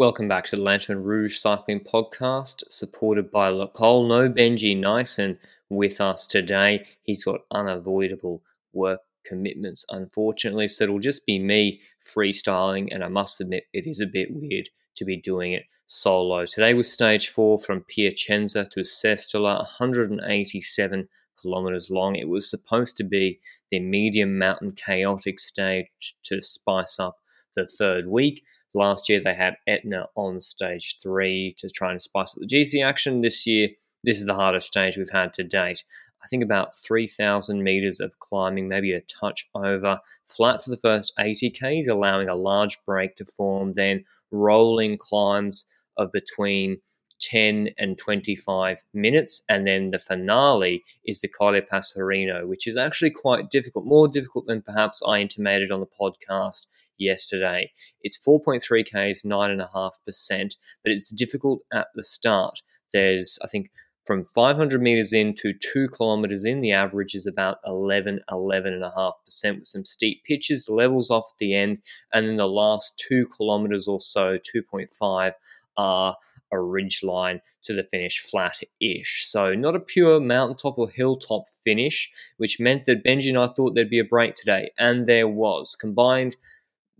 Welcome back to the Lanterne Rouge Cycling Podcast, supported by Le Col. No Benji Naesen with us today. He's got unavoidable work commitments, unfortunately, so it'll just be me freestyling, and I must admit it is a bit weird to be doing it solo. Today was stage four from Piacenza to Sestola, 187 kilometers long. It was supposed to be the medium mountain chaotic stage to spice up the third week. Last year they had Etna on stage three to try and spice up the GC action. This year, this is the hardest stage we've had to date. I think about 3,000 meters of climbing, maybe a touch over, flat for the first 80 Ks, allowing a large break to form, then rolling climbs of between 10 and 25 minutes. And then the finale is the Colle Passerino, which is actually quite difficult, more difficult than perhaps I intimated on the podcast yesterday. It's 4.3 Ks, 9.5%, but it's difficult at the start. There's, I think, from 500 meters in to two kilometers in, the average is about 11, 11.5% with some steep pitches, levels off the end, and then the last two kilometers or so, 2.5, are a ridge line to the finish flat-ish. So not a pure mountaintop or hilltop finish, which meant that Benji and I thought there'd be a break today, and there was. Combined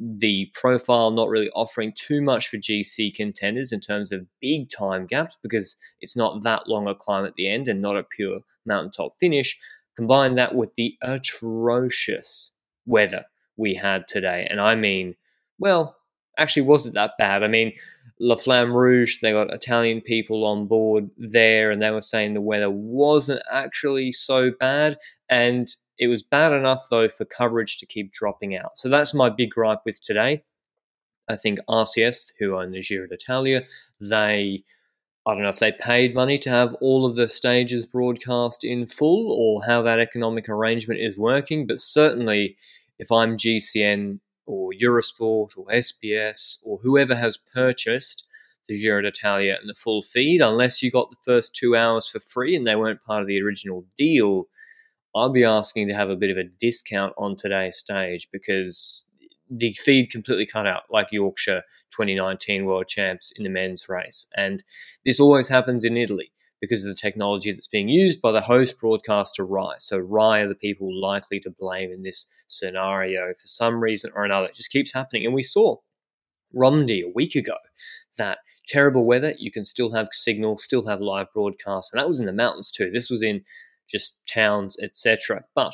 the profile not really offering too much for GC contenders in terms of big time gaps because it's not that long a climb at the end and not a pure mountaintop finish. Combine that with the atrocious weather we had today. And I mean, well, actually wasn't that bad. I mean, La Flamme Rouge, they got Italian people on board there, and they were saying the weather wasn't actually so bad. And it was bad enough, though, for coverage to keep dropping out. So that's my big gripe with today. I think RCS, who own the Giro d'Italia, they, I don't know if they paid money to have all of the stages broadcast in full or how that economic arrangement is working, but certainly if I'm GCN or Eurosport or SBS or whoever has purchased the Giro d'Italia and the full feed, unless you got the first two hours for free and they weren't part of the original deal, I'll be asking to have a bit of a discount on today's stage because the feed completely cut out, like Yorkshire 2019 World Champs in the men's race. And this always happens in Italy because of the technology that's being used by the host broadcaster Rai. So Rai are the people likely to blame in this scenario for some reason or another. It just keeps happening. And we saw Romandy a week ago that terrible weather, you can still have signal, still have live broadcast. And that was in the mountains too. This was in just towns, etc. But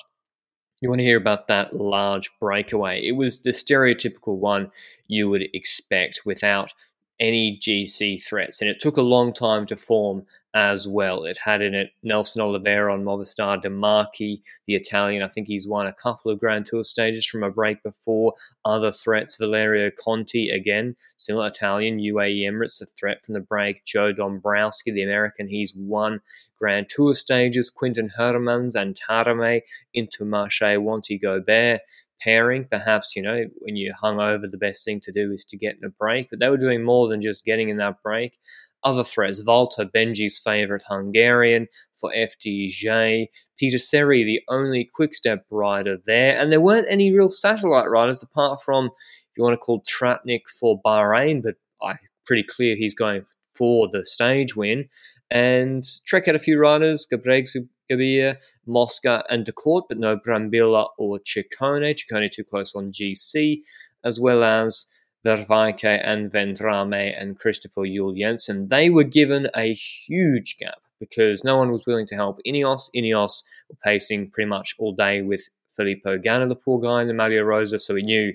you want to hear about that large breakaway. It was the stereotypical one you would expect without any GC threats. And it took a long time to form as well. It had in it Nelson Oliveira on Movistar, De Marchi, the Italian. I think he's won a couple of Grand Tour stages from a break before. Other threats, Valerio Conti, again, similar Italian, UAE Emirates, a threat from the break. Joe Dombrowski, the American, he's won Grand Tour stages. Quinten Hermans and Taaramäe Intermarché Wanty Gobert pairing. Perhaps, you know, when you're hungover, the best thing to do is to get in a break. But they were doing more than just getting in that break other threats. Valter, Benji's favourite Hungarian for FDJ. Pieter Serry, the only quickstep rider there. And there weren't any real satellite riders apart from, if you want to call Tratnik for Bahrain, but I pretty clear he's going for the stage win. And Trek had a few riders, Gabregs, Gabia, Mosca, and Decourt, but no Brambilla or Ciccone. Ciccone too close on GC, as well as Vervaeke and Vendrame and Christopher Juul Jensen, they were given a huge gap because no one was willing to help Ineos. Ineos were pacing pretty much all day with Filippo Ganna, the poor guy in the Maglia Rosa, so we knew.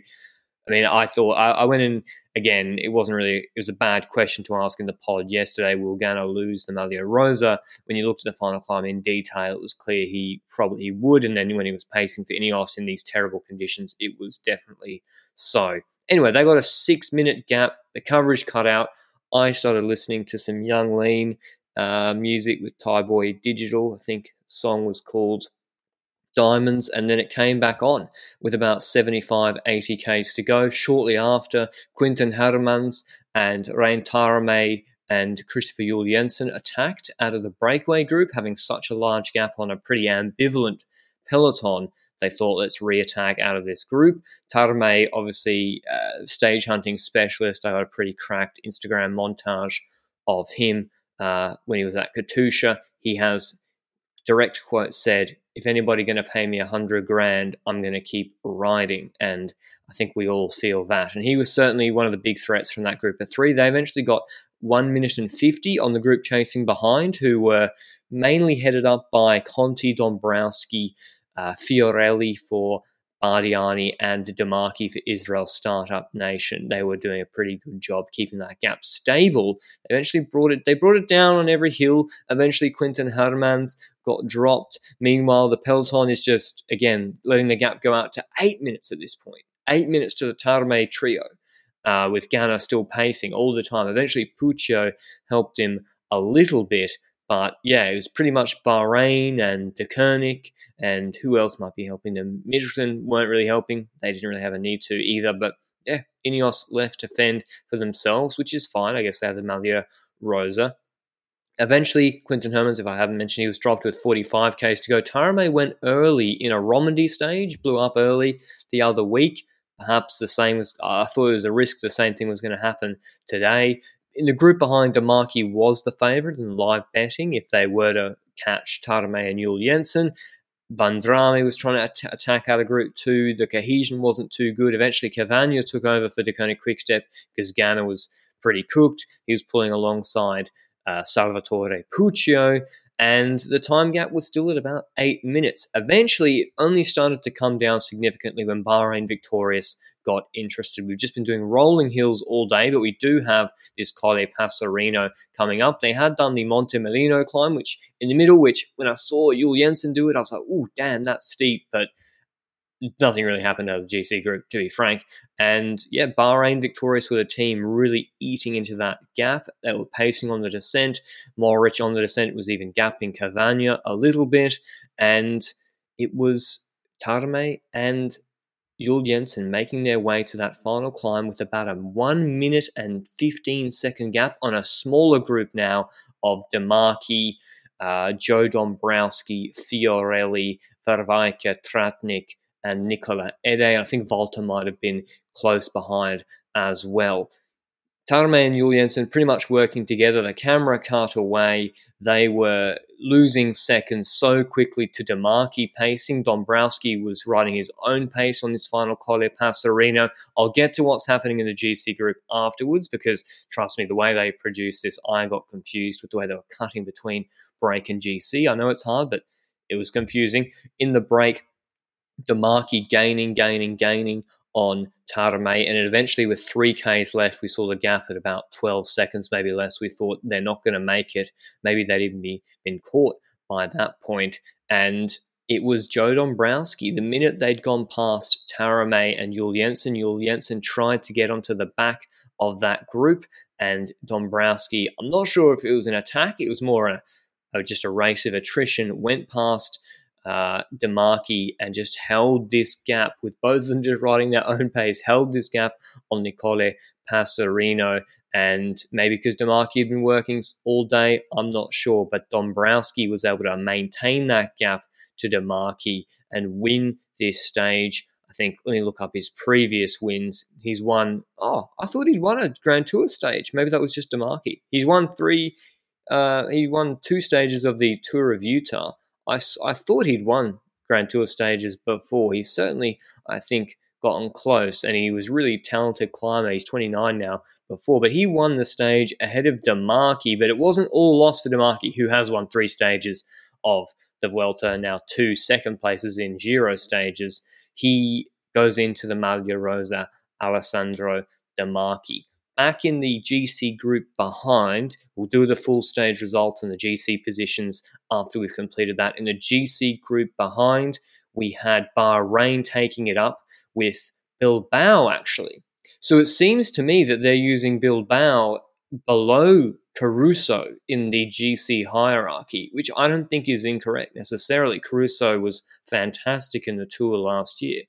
I mean, I thought I, I, went in again. It wasn't really. It was a bad question to ask in the pod yesterday. Will Ganna lose the Maglia Rosa? When you looked at the final climb in detail, it was clear he probably he would. And then when he was pacing for Ineos in these terrible conditions, it was definitely so. Anyway, they got a six minute gap. The coverage cut out. I started listening to some Yung Lean uh, music with Thaiboy Digital. I think song was called Diamonds, and then it came back on with about 75, 80 Ks to go. Shortly after, Quinten Hermans and Rein Taaramäe and Christopher Juul Jensen attacked out of the breakaway group, having such a large gap on a pretty ambivalent peloton. They thought, let's re-attack out of this group. Taaramäe, obviously, uh, stage hunting specialist. I got a pretty cracked Instagram montage of him uh, when he was at Katusha. He has direct quote said, if anybody going to pay me a hundred grand, I'm going to keep riding. And I think we all feel that. And he was certainly one of the big threats from that group of three. They eventually got one minute and 50 on the group chasing behind, who were mainly headed up by Conti, Dombrowski, uh, Fiorelli for Bardiani and De Marchi for Israel Startup Nation. They were doing a pretty good job keeping that gap stable. They eventually brought it they brought it down on every hill. Eventually Quinten Hermans got dropped. Meanwhile, the peloton is just again letting the gap go out to eight minutes at this point. Eight minutes to the Taaramäe trio. Uh, with Ganna still pacing all the time. Eventually, Puccio helped him a little bit, but yeah, it was pretty much Bahrain and Deceuninck and who else might be helping them. Mitchelton weren't really helping. They didn't really have a need to either. But yeah, Ineos left to fend for themselves, which is fine. I guess they have the Maglia Rosa. Eventually, Quinten Hermans, if I haven't mentioned, he was dropped with 45 Ks to go. Taaramäe went early in a Romandy stage, blew up early the other week. Perhaps the same was, I thought it was a risk the same thing was going to happen today in the group behind De Marchi was the favourite in live betting if they were to catch Taaramäe and Juul Jensen. Vendrame was trying to at- attack out of group two. The cohesion wasn't too good. Eventually, Cavagna took over for Deceuninck Quickstep because Ganna was pretty cooked. He was pulling alongside uh, Salvatore Puccio, and the time gap was still at about eight minutes. Eventually, it only started to come down significantly when Bahrain Victorious got interested. We've just been doing rolling hills all day, but we do have this Colle Passerino coming up. They had done the Montemolino climb, which in the middle, which when I saw Juul Jensen do it, I was like, oh, damn, that's steep, but nothing really happened out of the GC group, to be frank. And yeah, Bahrain victorious with a team really eating into that gap. They were pacing on the descent. Mohoric on the descent was even gapping Cavagna a little bit. And it was Taaramäe and Juul Jensen making their way to that final climb with about a 1 minute and 15 second gap on a smaller group now of De Marchi, uh, Joe Dombrowski, Fiorelli, Vervaeke, Tratnik, and Nicolas Edet. I think Walter might have been close behind as well. Taaramäe and Juul pretty much working together. The camera cut away. They were losing seconds so quickly to De Marchi pacing. Dombrowski was riding his own pace on this final Colle Passerino. I'll get to what's happening in the GC group afterwards because, trust me, the way they produced this, I got confused with the way they were cutting between break and GC. I know it's hard, but it was confusing. In the break, De Marchi gaining, gaining, gaining on Taaramäe. And eventually, with 3Ks left, we saw the gap at about 12 seconds, maybe less. We thought they're not going to make it. Maybe they'd even be been caught by that point. And it was Joe Dombrowski. The minute they'd gone past Taaramäe and Juul Jensen, Juul Jensen tried to get onto the back of that group. And Dombrowski, I'm not sure if it was an attack, it was more a just a race of attrition, went past uh, De Marchi and just held this gap with both of them just riding their own pace, held this gap on Colle Passerino. And maybe because De Marchi had been working all day, I'm not sure. But Dombrowski was able to maintain that gap to De Marchi and win this stage. I think, let me look up his previous wins. He's won, oh, I thought he'd won a Grand Tour stage. Maybe that was just De Marchi. He's won three, uh, he won two stages of the Tour of Utah. I, I thought he'd won Grand Tour stages before. He's certainly, I think, gotten close, and he was really talented climber. He's 29 now before, but he won the stage ahead of De Marchi. But it wasn't all lost for De Marchi, who has won three stages of the Vuelta, and now two second places in Giro stages. He goes into the Maglia Rosa, Alessandro De Marchi back in the GC group behind. We'll do the full stage result and the GC positions after we've completed that. In the GC group behind, we had Bahrain taking it up with Bilbao, actually. So it seems to me that they're using Bilbao below Caruso in the GC hierarchy, which I don't think is incorrect necessarily. Caruso was fantastic in the tour last year.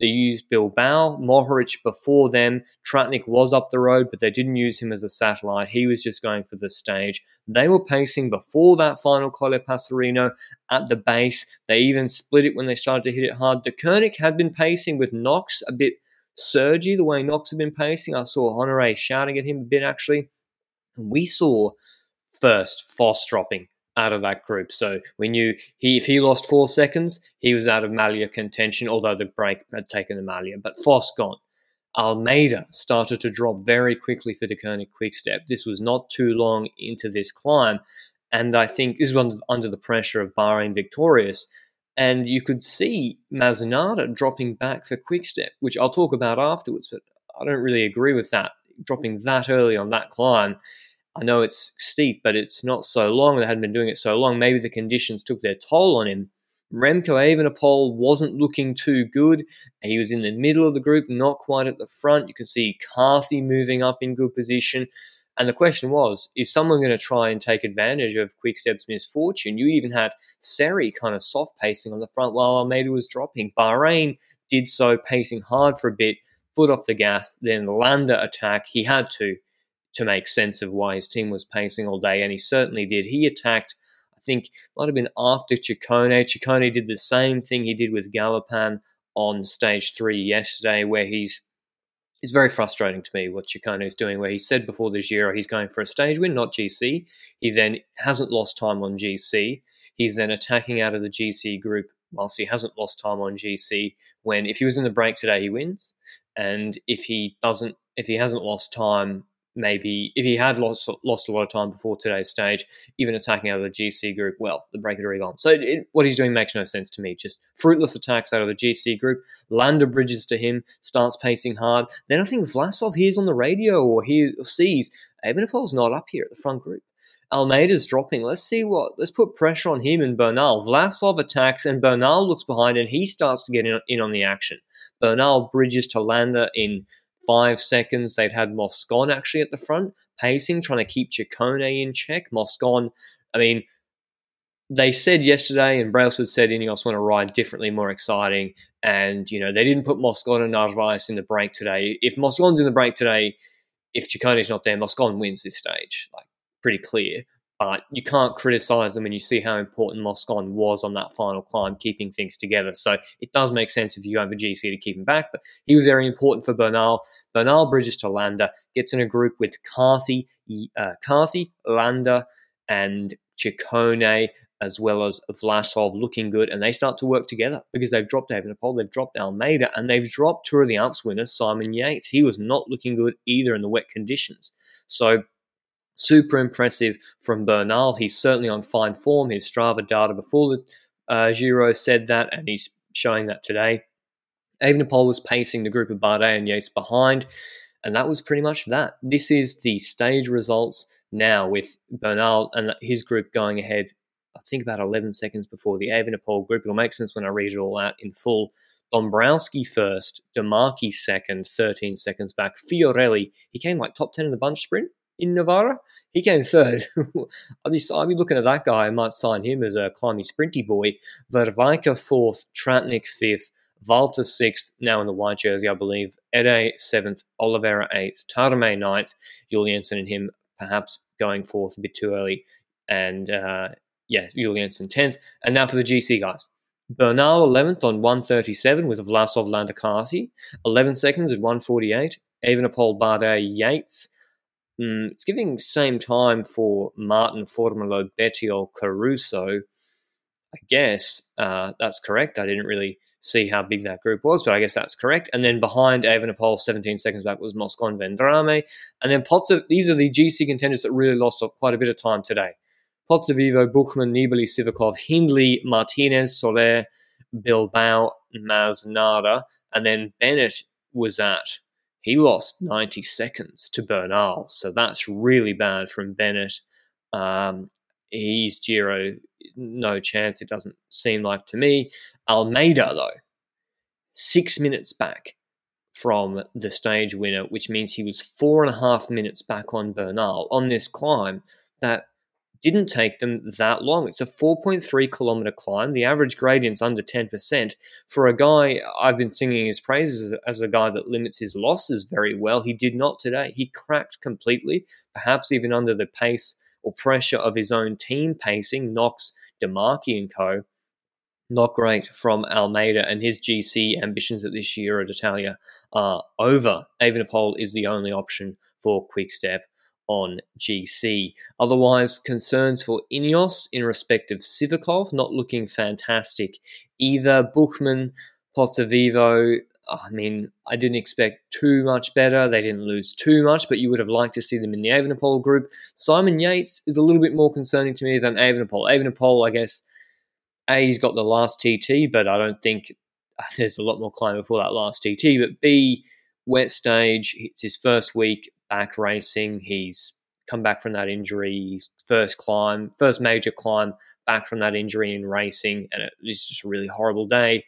They used Bilbao, Mohoric before them. Tratnik was up the road, but they didn't use him as a satellite. He was just going for the stage. They were pacing before that final Colle Passerino at the base. They even split it when they started to hit it hard. Deceuninck had been pacing with Knox a bit surgy, the way Knox had been pacing. I saw Honore shouting at him a bit actually. We saw first Foss dropping out of that group. So we knew he if he lost four seconds, he was out of Maglia contention, although the break had taken the Maglia. But Foss gone. Almeida started to drop very quickly for Deceuninck Quickstep. This was not too long into this climb. And I think this was under the pressure of Bahrain Victorious. And you could see Masnada dropping back for Quickstep, which I'll talk about afterwards, but I don't really agree with that. Dropping that early on that climb I know it's steep, but it's not so long. They hadn't been doing it so long. Maybe the conditions took their toll on him. Remco Evenepoel wasn't looking too good. He was in the middle of the group, not quite at the front. You can see Carthy moving up in good position. And the question was, is someone going to try and take advantage of Quickstep's misfortune? You even had Serry kind of soft pacing on the front while Almeida was dropping. Bahrain did so, pacing hard for a bit, foot off the gas, then Landa attack. He had to to make sense of why his team was pacing all day, and he certainly did. He attacked, I think, might have been after Ciccone. Ciccone did the same thing he did with Galopan on stage three yesterday, where he's it's very frustrating to me what Ciccone is doing, where he said before the Giro he's going for a stage win, not GC. He then hasn't lost time on GC. He's then attacking out of the GC group whilst he hasn't lost time on GC. When if he was in the break today, he wins, and if he doesn't, if he hasn't lost time maybe if he had lost lost a lot of time before today's stage, even attacking out of the GC group, well, the break had already gone. So it, what he's doing makes no sense to me. Just fruitless attacks out of the GC group. Landa bridges to him, starts pacing hard. Then I think Vlasov hears on the radio or he sees Evenepoel's not up here at the front group. Almeida's dropping. Let's see what. Let's put pressure on him and Bernal. Vlasov attacks and Bernal looks behind and he starts to get in, in on the action. Bernal bridges to Landa in five seconds. They'd had Moscon actually at the front, pacing, trying to keep Ciccone in check. Moscon, I mean, they said yesterday, and Brailsford said Ineos want to ride differently, more exciting. And, you know, they didn't put Moscon and Narvaez in the break today. If Moscon's in the break today, if Ciccone's not there, Moscon wins this stage. Like, pretty clear but you can't criticize them when you see how important Moscon was on that final climb, keeping things together. So it does make sense if you have a GC to keep him back, but he was very important for Bernal. Bernal bridges to Landa, gets in a group with Carthy, uh, Carthy, Landa, and Ciccone, as well as Vlasov looking good, and they start to work together because they've dropped Evenepoel, they've dropped Almeida, and they've dropped Tour of the Alps winner Simon Yates. He was not looking good either in the wet conditions. So super impressive from Bernal. He's certainly on fine form. His Strava data before the uh, Giro said that, and he's showing that today. Evenepoel was pacing the group of Bardet and Yates behind, and that was pretty much that. This is the stage results now with Bernal and his group going ahead, I think about 11 seconds before the Evenepoel group. It'll make sense when I read it all out in full. Dombrowski first, DeMarchi second, 13 seconds back. Fiorelli, he came like top 10 in the bunch sprint in Novara. He came third. I'd be I'd be looking at that guy. I might sign him as a climby sprinty boy. Vervaeke fourth, Tratnik fifth, Valter sixth, now in the white jersey, I believe. Edet seventh, Oliveira eighth, Taaramäe ninth, Juul Jensen and him perhaps going fourth a bit too early, and uh, yeah, Juul Jensen tenth. And now for the GC guys. Bernal 11th on 137 with Vlasov Landa Carthy, 11 seconds at 148. Evenepoel Bardet Yates, Mm, it's giving same time for Martin Formolo Bettiol Caruso. I guess uh, that's correct. I didn't really see how big that group was, but I guess that's correct. And then behind Evenepoel, 17 seconds back, was Moscon Vendrame. And then Potts, these are the GC contenders that really lost quite a bit of time today. Pozzovivo, Buchmann, Nibali, Sivakov, Hindley, Martinez, Soler, Bilbao, Masnada. And then Bennett was at he lost 90 seconds to Bernal. So that's really bad from Bennett. Um, he's Giro, no chance, it doesn't seem like to me. Almeida, though, six minutes back from the stage winner, which means he was four and a half minutes back on Bernal on this climb that didn't take them that long. It's a 4.3 kilometer climb. The average gradient's under 10%. For a guy, I've been singing his praises as a guy that limits his losses very well. He did not today. He cracked completely, perhaps even under the pace or pressure of his own team pacing, Knox, DeMarchi and co. Not great from Almeida and his GC ambitions at this Giro d'Italia are over. Evenepoel is the only option for Quickstep on GC. Otherwise, concerns for Ineos in respect of Sivakov not looking fantastic either. Buchmann, Pozzovivo, I mean, I didn't expect too much better. They didn't lose too much, but you would have liked to see them in the Evenepoel group. Simon Yates is a little bit more concerning to me than Evenepoel. Evenepoel, I guess, A, he's got the last TT, but I don't think there's a lot more climb before that last TT. But B, wet stage, it's his first week back racing. He's come back from that injury, his first climb, first major climb back from that injury in racing, and it was just a really horrible day.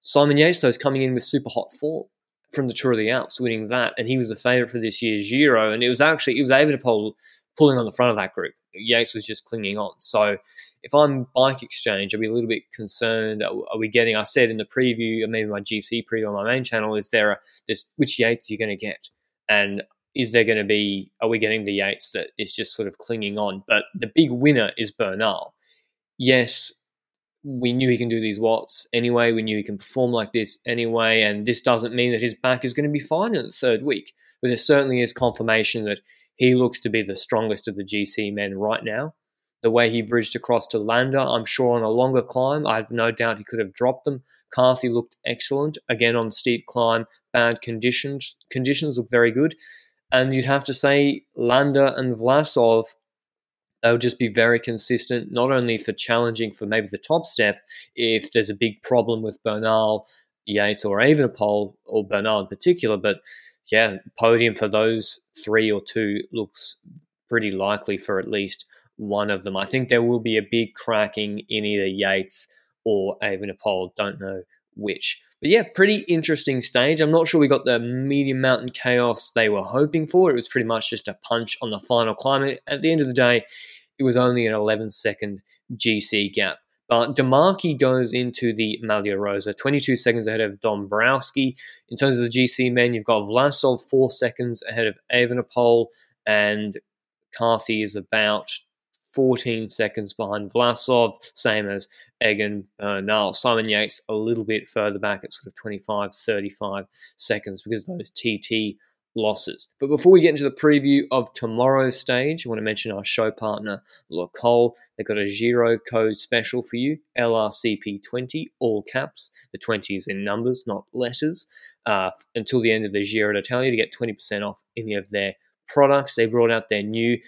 Simon Yates, is coming in with super hot form from the Tour of the Alps, winning that, and he was the favourite for this year's Giro, and it was actually it was Evenepoel pulling on the front of that group. Yates was just clinging on. So if I'm Bike Exchange, I'd be a little bit concerned. Are we getting? I said in the preview, maybe my GC preview on my main channel, is there a this which Yates are you going to get? And is there going to be, are we getting the Yates that is just sort of clinging on? But the big winner is Bernal. Yes, we knew he can do these watts anyway. We knew he can perform like this anyway. And this doesn't mean that his back is going to be fine in the third week. But there certainly is confirmation that he looks to be the strongest of the GC men right now. The way he bridged across to Landa, I'm sure on a longer climb, I have no doubt he could have dropped them. Carthy looked excellent. Again on steep climb, bad conditions. Conditions look very good. And you'd have to say Landa and Vlasov, they'll just be very consistent, not only for challenging for maybe the top step, if there's a big problem with Bernal, Yates, or Evenepoel, or Bernal in particular, but yeah, podium for those three or two looks pretty likely for at least one of them. I think there will be a big cracking in either Yates or Evenepoel, don't know which. But yeah, pretty interesting stage. I'm not sure we got the medium mountain chaos they were hoping for. It was pretty much just a punch on the final climb. At the end of the day, it was only an 11 second GC gap. But DeMarchi goes into the Maglia Rosa, 22 seconds ahead of Dombrowski. In terms of the GC men, you've got Vlasov four seconds ahead of Evenepoel, and Carthy is about 14 seconds behind Vlasov, same as Egan Bernal. Simon Yates a little bit further back at sort of 25, 35 seconds because of those TT losses. But before we get into the preview of tomorrow's stage, I want to mention our show partner, Le Col. They've got a Giro code special for you, LRCP20, all caps. The 20 is in numbers, not letters, uh, until the end of the Giro d'Italia to get 20% off any of their products. They brought out their new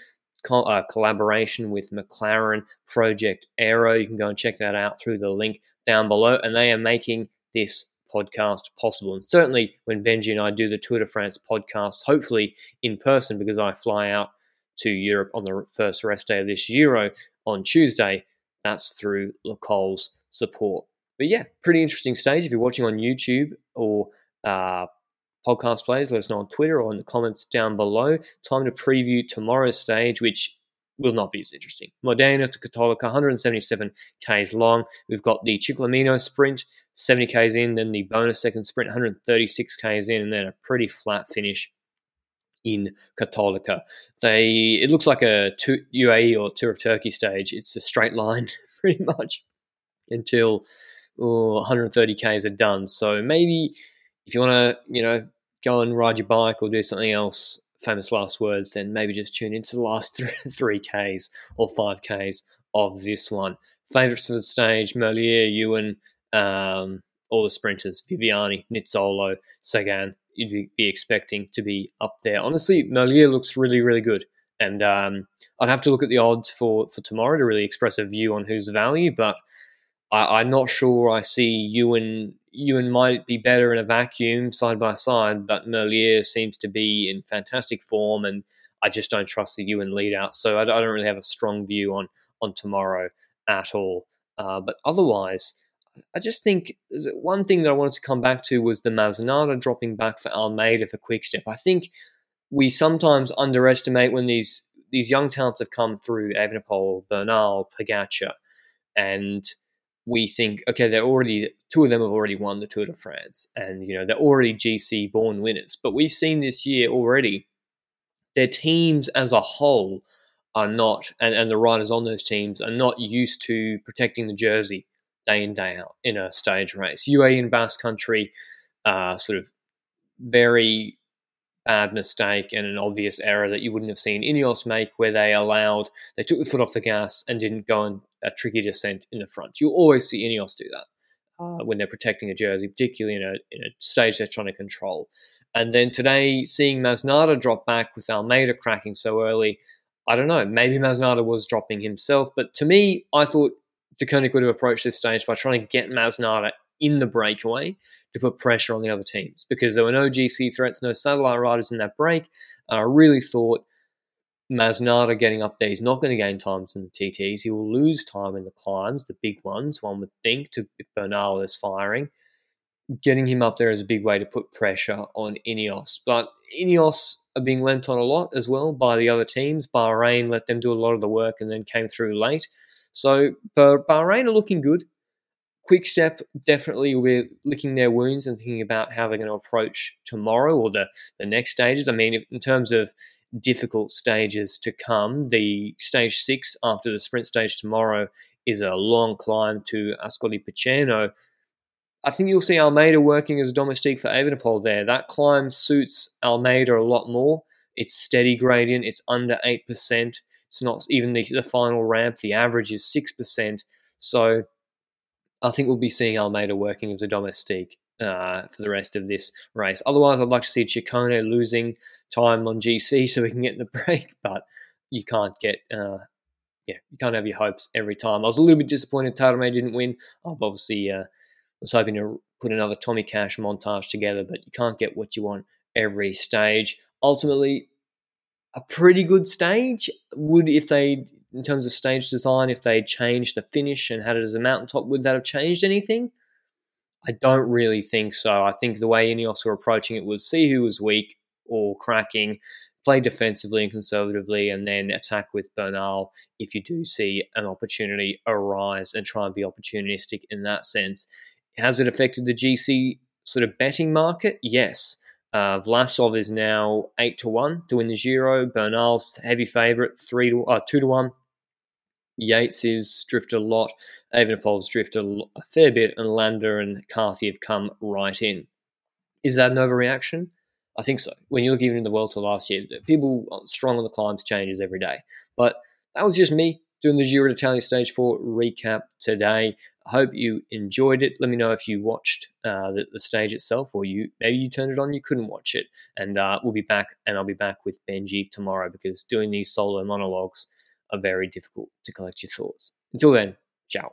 co- uh, collaboration with McLaren Project Aero. You can go and check that out through the link down below. And they are making this podcast possible. And certainly when Benji and I do the Tour de France podcast, hopefully in person, because I fly out to Europe on the first rest day of this Giro on Tuesday, that's through Le Col's support. But yeah, pretty interesting stage. If you're watching on YouTube or uh, podcast players, let us know on Twitter or in the comments down below. Time to preview tomorrow's stage, which will not be as interesting. Modena to Cattolica, 177 Ks long. We've got the Ciclamino sprint, 70 Ks in, then the bonus second sprint, 136 Ks in, and then a pretty flat finish in Cattolica. They it looks like a UAE or Tour of Turkey stage. It's a straight line pretty much until oh, 130 Ks are done. So maybe if you want to, you know, go and ride your bike or do something else, famous last words, then maybe just tune into the last three, 3Ks or 5Ks of this one. Favourites of the stage, Merlier, Ewan, um, all the sprinters, Viviani, Nizzolo, Sagan, you'd be expecting to be up there. Honestly, Merlier looks really, really good. And um, I'd have to look at the odds for, for tomorrow to really express a view on who's value, but I, am not sure I see Ewan Ewan might be better in a vacuum side by side, but Merlier seems to be in fantastic form, and I just don't trust the Ewan lead out. So I, don't really have a strong view on on tomorrow at all. Uh, but otherwise, I just think one thing that I wanted to come back to was the Masnada dropping back for Almeida for Quickstep. I think we sometimes underestimate when these these young talents have come through Evenepoel, Bernal, Pogacar, and we think, okay, they're already two of them have already won the Tour de France, and you know they're already GC born winners. But we've seen this year already their teams as a whole are not, and, and the riders on those teams are not used to protecting the jersey day in day out in a stage race. UAE and Basque Country, uh, sort of very bad mistake and an obvious error that you wouldn't have seen Ineos make, where they allowed they took the foot off the gas and didn't go on a tricky descent in the front. You always see Ineos do that uh, when they're protecting a jersey, particularly in a in a stage they're trying to control. And then today, seeing Masnada drop back with Almeida cracking so early, I don't know. Maybe Masnada was dropping himself, but to me, I thought Deceuninck would have approached this stage by trying to get Masnada in the breakaway to put pressure on the other teams because there were no GC threats, no satellite riders in that break. And I really thought Masnada getting up there, he's not going to gain times in the TTs. He will lose time in the climbs, the big ones, one would think, to if Bernal is firing. Getting him up there is a big way to put pressure on Ineos. But Ineos are being lent on a lot as well by the other teams. Bahrain let them do a lot of the work and then came through late. So Bahrain are looking good. Quick Step definitely we're licking their wounds and thinking about how they're going to approach tomorrow or the, the next stages. I mean, in terms of difficult stages to come, the stage six after the sprint stage tomorrow is a long climb to Ascoli Piceno. I think you'll see Almeida working as a domestique for Evenepoel there. That climb suits Almeida a lot more. It's steady gradient, it's under 8%. It's not even the, the final ramp, the average is 6%. So I think we'll be seeing Almeida working as a domestique uh, for the rest of this race. Otherwise, I'd like to see Ciccone losing time on GC so we can get the break, but you can't get. Uh, yeah, you can't have your hopes every time. I was a little bit disappointed Taaramäe didn't win. I've obviously uh, was hoping to put another Tommy Cash montage together, but you can't get what you want every stage. Ultimately, a pretty good stage would if they in terms of stage design, if they changed the finish and had it as a mountaintop, would that have changed anything? I don't really think so. I think the way Ineos were approaching it was see who was weak or cracking, play defensively and conservatively, and then attack with Bernal if you do see an opportunity arise and try and be opportunistic in that sense. Has it affected the GC sort of betting market? Yes. Uh, Vlasov is now eight to one to win the Giro. Bernal's heavy favourite, three to uh, two to one. Yates is drifted a lot. Evenepoel's drifted a fair bit, and Landa and Carthy have come right in. Is that an overreaction? I think so. When you look even in the World Tour last year, people strong on the climbs changes every day. But that was just me doing the Giro d'Italia Stage 4 recap today. I hope you enjoyed it. Let me know if you watched uh, the, the, stage itself or you maybe you turned it on, you couldn't watch it. And uh, we'll be back, and I'll be back with Benji tomorrow because doing these solo monologues are very difficult to collect your thoughts. Until then, ciao.